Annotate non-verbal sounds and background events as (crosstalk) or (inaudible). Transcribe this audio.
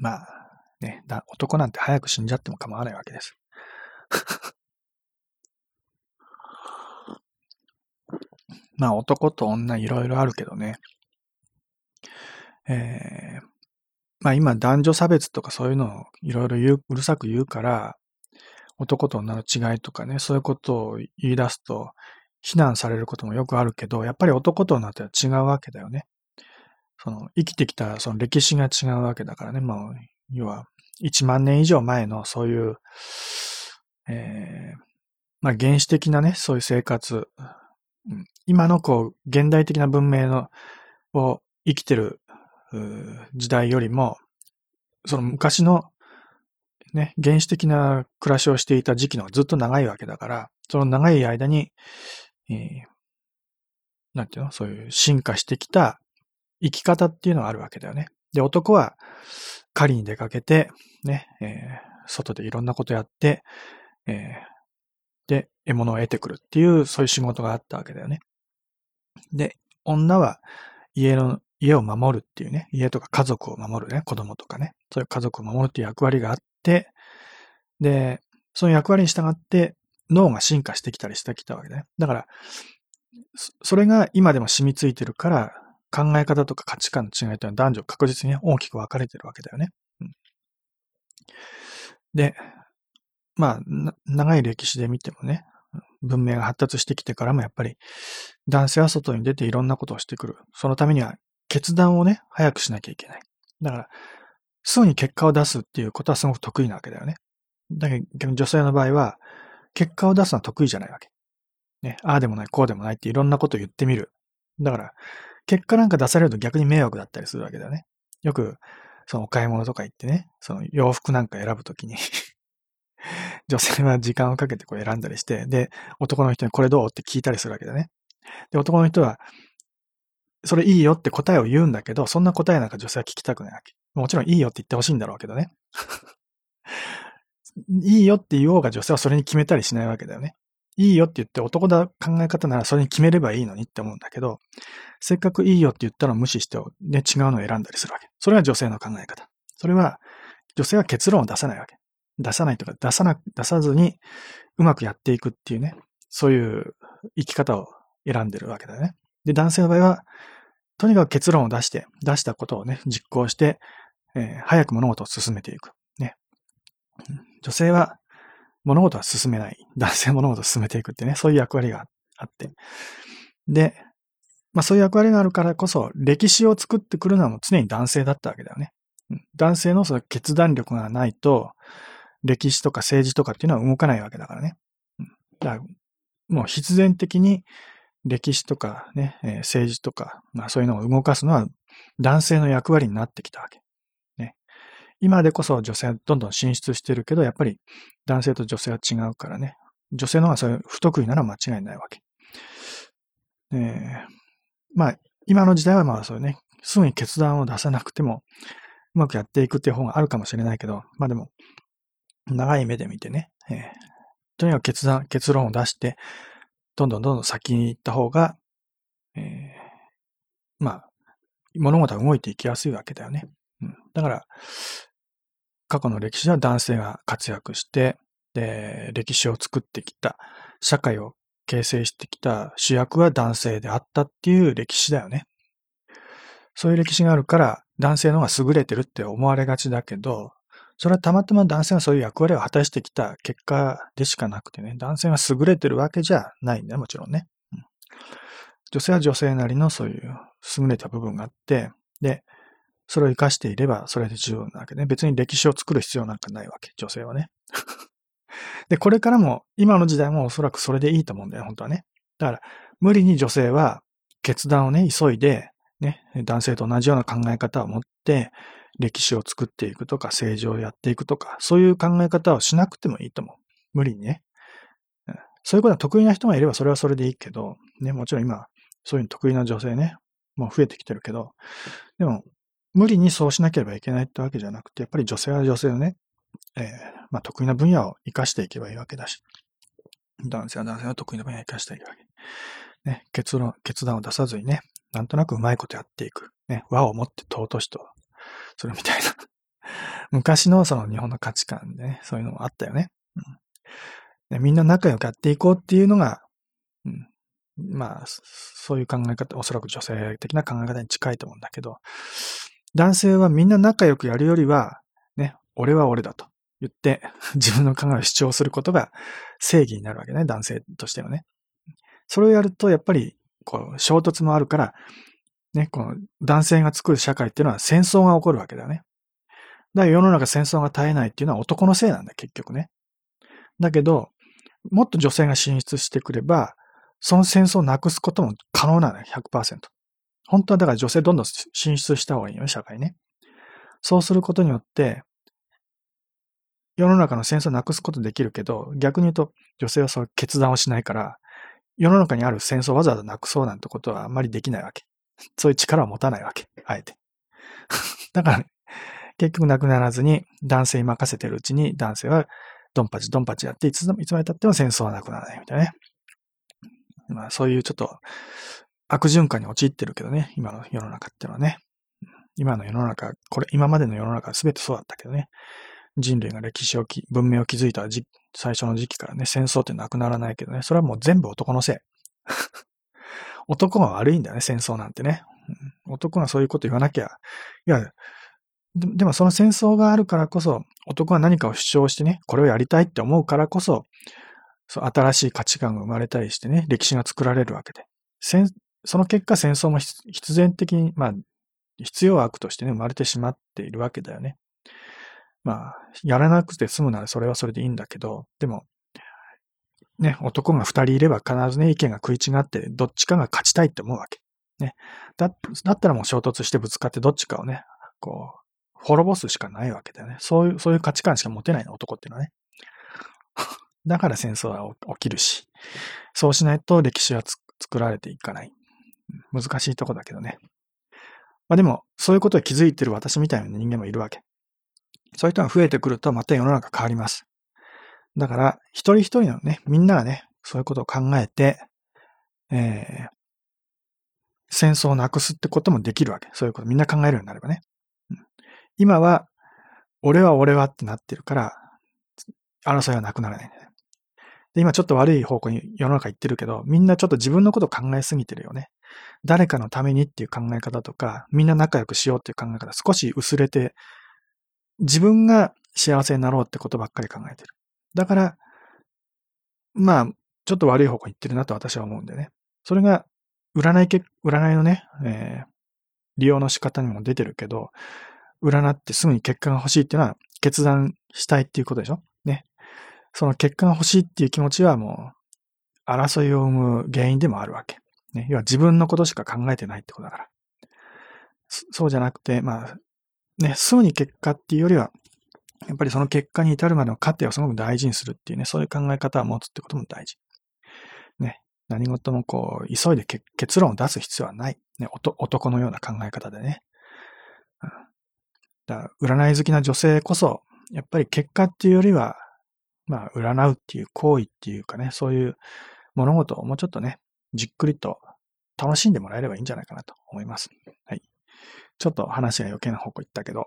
まあ、ね、だ男なんて早く死んじゃっても構わないわけです。(laughs) まあ男と女いろいろあるけどね。えー、まあ今男女差別とかそういうのをいろいろ言う、うるさく言うから、男と女の違いとかね、そういうことを言い出すと、非難されることもよくあるけど、やっぱり男と女っては違うわけだよね。その、生きてきたその歴史が違うわけだからね。まあ、要は、1万年以上前のそういう、えー、まあ原始的なね、そういう生活、今のこう、現代的な文明の、を生きてる時代よりも、その昔のね、原始的な暮らしをしていた時期のずっと長いわけだから、その長い間に、えー、なんていうの？そういう進化してきた生き方っていうのがあるわけだよね。で、男は狩りに出かけて、ね、えー、外でいろんなことやって、えー、で、獲物を得てくるっていう、そういう仕事があったわけだよね。で、女は家の、家を守るっていうね、家とか家族を守るね、子供とかね、そういう家族を守るっていう役割があって、で、その役割に従って脳が進化してきたりしてきたわけだね。だから、それが今でも染みついてるから、考え方とか価値観の違いというのは男女確実に大きく分かれてるわけだよね。うん、で、まあ、長い歴史で見てもね、文明が発達してきてからもやっぱり男性は外に出ていろんなことをしてくる。そのためには決断をね、早くしなきゃいけない。だから、すぐに結果を出すっていうことはすごく得意なわけだよね。だけど女性の場合は、結果を出すのは得意じゃないわけ。ね、ああでもない、こうでもないっていろんなことを言ってみる。だから、結果なんか出されると逆に迷惑だったりするわけだよね。よく、そのお買い物とか行ってね、その洋服なんか選ぶときに (laughs) 女性は時間をかけてこう選んだりして、で、男の人にこれどうって聞いたりするわけだね。で、男の人は、それいいよって答えを言うんだけど、そんな答えなんか女性は聞きたくないわけ。もちろんいいよって言ってほしいんだろうけどね。(laughs) いいよって言おうが女性はそれに決めたりしないわけだよね。いいよって言って男だ考え方ならそれに決めればいいのにって思うんだけど、せっかくいいよって言ったら無視して、ね、違うのを選んだりするわけ。それが女性の考え方。それは、女性は結論を出さないわけ。出さないとか、出さな、出さずにうまくやっていくっていうね、そういう生き方を選んでるわけだよね。で、男性の場合は、とにかく結論を出して、出したことをね、実行して、えー、早く物事を進めていく。ね。女性は、物事は進めない。男性物事を進めていくってね、そういう役割があって。で、まあそういう役割があるからこそ、歴史を作ってくるのはもう常に男性だったわけだよね。男性のその決断力がないと、歴史とか政治とかっていうのは動かないわけだからね。だからもう必然的に歴史とかね、えー、政治とか、まあそういうのを動かすのは男性の役割になってきたわけ。今でこそ女性はどんどん進出してるけど、やっぱり男性と女性は違うからね。女性の方がそういう不得意なら間違いないわけ。えー、まあ、今の時代はまあそういうね、すぐに決断を出さなくても、うまくやっていくっていう方があるかもしれないけど、まあでも、長い目で見てね、えー、とにかく決断、結論を出して、どんどんどんどん先に行った方が、えー、まあ、物事は動いていきやすいわけだよね。うん、だから、過去の歴史では男性が活躍して、で、歴史を作ってきた、社会を形成してきた主役は男性であったっていう歴史だよね。そういう歴史があるから、男性の方が優れてるって思われがちだけど、それはたまたま男性がそういう役割を果たしてきた結果でしかなくてね、男性が優れてるわけじゃないんだよ、もちろんね。女性は女性なりのそういう優れた部分があって、で、それを活かしていれば、それで十分なわけね。別に歴史を作る必要なんかないわけ、女性はね。(laughs) で、これからも、今の時代もおそらくそれでいいと思うんだよ、本当はね。だから、無理に女性は決断をね、急いで、ね、男性と同じような考え方を持って、歴史を作っていくとか、政治をやっていくとか、そういう考え方をしなくてもいいと思う。無理にね。そういうことは得意な人がいればそれはそれでいいけど、ね、もちろん今、そういう得意な女性ね、もう増えてきてるけど、でも、無理にそうしなければいけないってわけじゃなくて、やっぱり女性は女性のね、えー、まあ、得意な分野を活かしていけばいいわけだし、男性は男性の得意な分野を活かしていくわけ。ね、結論、決断を出さずにね、なんとなくうまいことやっていく。ね、和をもって尊しとそれみたいな。(laughs) 昔のその日本の価値観でね、そういうのもあったよね。うん、みんな仲良くやっていこうっていうのが、うん、まあ、そういう考え方、おそらく女性的な考え方に近いと思うんだけど、男性はみんな仲良くやるよりは、ね、俺は俺だと言って、(laughs) 自分の考えを主張することが正義になるわけね、男性としてはね。それをやると、やっぱり、こう、衝突もあるから、ね、この男性が作る社会っていうのは戦争が起こるわけだよね。だから世の中戦争が絶えないっていうのは男のせいなんだ、結局ね。だけど、もっと女性が進出してくれば、その戦争をなくすことも可能なのよ、100%。本当はだから女性どんどん進出した方がいいよね、社会ね。そうすることによって、世の中の戦争をなくすことできるけど、逆に言うと女性はそう決断をしないから、世の中にある戦争をわざわざなくそうなんてことはあんまりできないわけ。そういう力を持たないわけ。あえて。(laughs) だから、ね、結局なくならずに男性に任せてるうちに男性はドンパチドンパチやっていついつまで経っても戦争はなくならないみたいなね。まあそういうちょっと悪循環に陥ってるけどね、今の世の中ってのはね。今の世の中、これ今までの世の中は全てそうだったけどね。人類が歴史をき、文明を築いた最初の時期からね、戦争ってなくならないけどね、それはもう全部男のせい。(laughs) 男が悪いんだよね、戦争なんてね。男がそういうこと言わなきゃ。いや、でもその戦争があるからこそ、男は何かを主張してね、これをやりたいって思うからこそ、そう新しい価値観が生まれたりしてね、歴史が作られるわけで。その結果戦争も必然的に、まあ、必要悪としてね、生まれてしまっているわけだよね。まあ、やらなくて済むならそれはそれでいいんだけど、でも、ね、男が二人いれば必ずね、意見が食い違って、どっちかが勝ちたいって思うわけ。ね。だ、だったらもう衝突してぶつかってどっちかをね、こう、滅ぼすしかないわけだよね。そういう、そういう価値観しか持てないの、男っていうのはね。だから戦争は起きるし、そうしないと歴史は作られていかない。難しいとこだけどね。まあでも、そういうことに気づいてる私みたいな人間もいるわけ。そういう人が増えてくるとまた世の中変わります。だから、一人一人のね、みんながね、そういうことを考えて、えー、戦争をなくすってこともできるわけ。そういうことみんな考えるようになればね。うん今は、俺は俺はってなってるから、争いはなくならないね。で、今ちょっと悪い方向に世の中行ってるけど、みんなちょっと自分のこと考えすぎてるよね。誰かのためにっていう考え方とか、みんな仲良くしようっていう考え方少し薄れて、自分が幸せになろうってことばっかり考えてる。だから、まあ、ちょっと悪い方向に行ってるなと私は思うんでね。それが、占いけ、占いのね、えー、利用の仕方にも出てるけど、占ってすぐに結果が欲しいっていうのは決断したいっていうことでしょ？ね。その結果が欲しいっていう気持ちはもう、争いを生む原因でもあるわけ。ね。要は自分のことしか考えてないってことだから。そうじゃなくて、まあ、ね、すぐに結果っていうよりは、やっぱりその結果に至るまでの過程をすごく大事にするっていうね、そういう考え方を持つってことも大事。ね。何事もこう、急いで結論を出す必要はない。ね、男のような考え方でね。うん、だ占い好きな女性こそ、やっぱり結果っていうよりは、まあ、占うっていう行為っていうかね、そういう物事をもうちょっとね、じっくりと楽しんでもらえればいいんじゃないかなと思います。はい。ちょっと話が余計な方向行ったけど、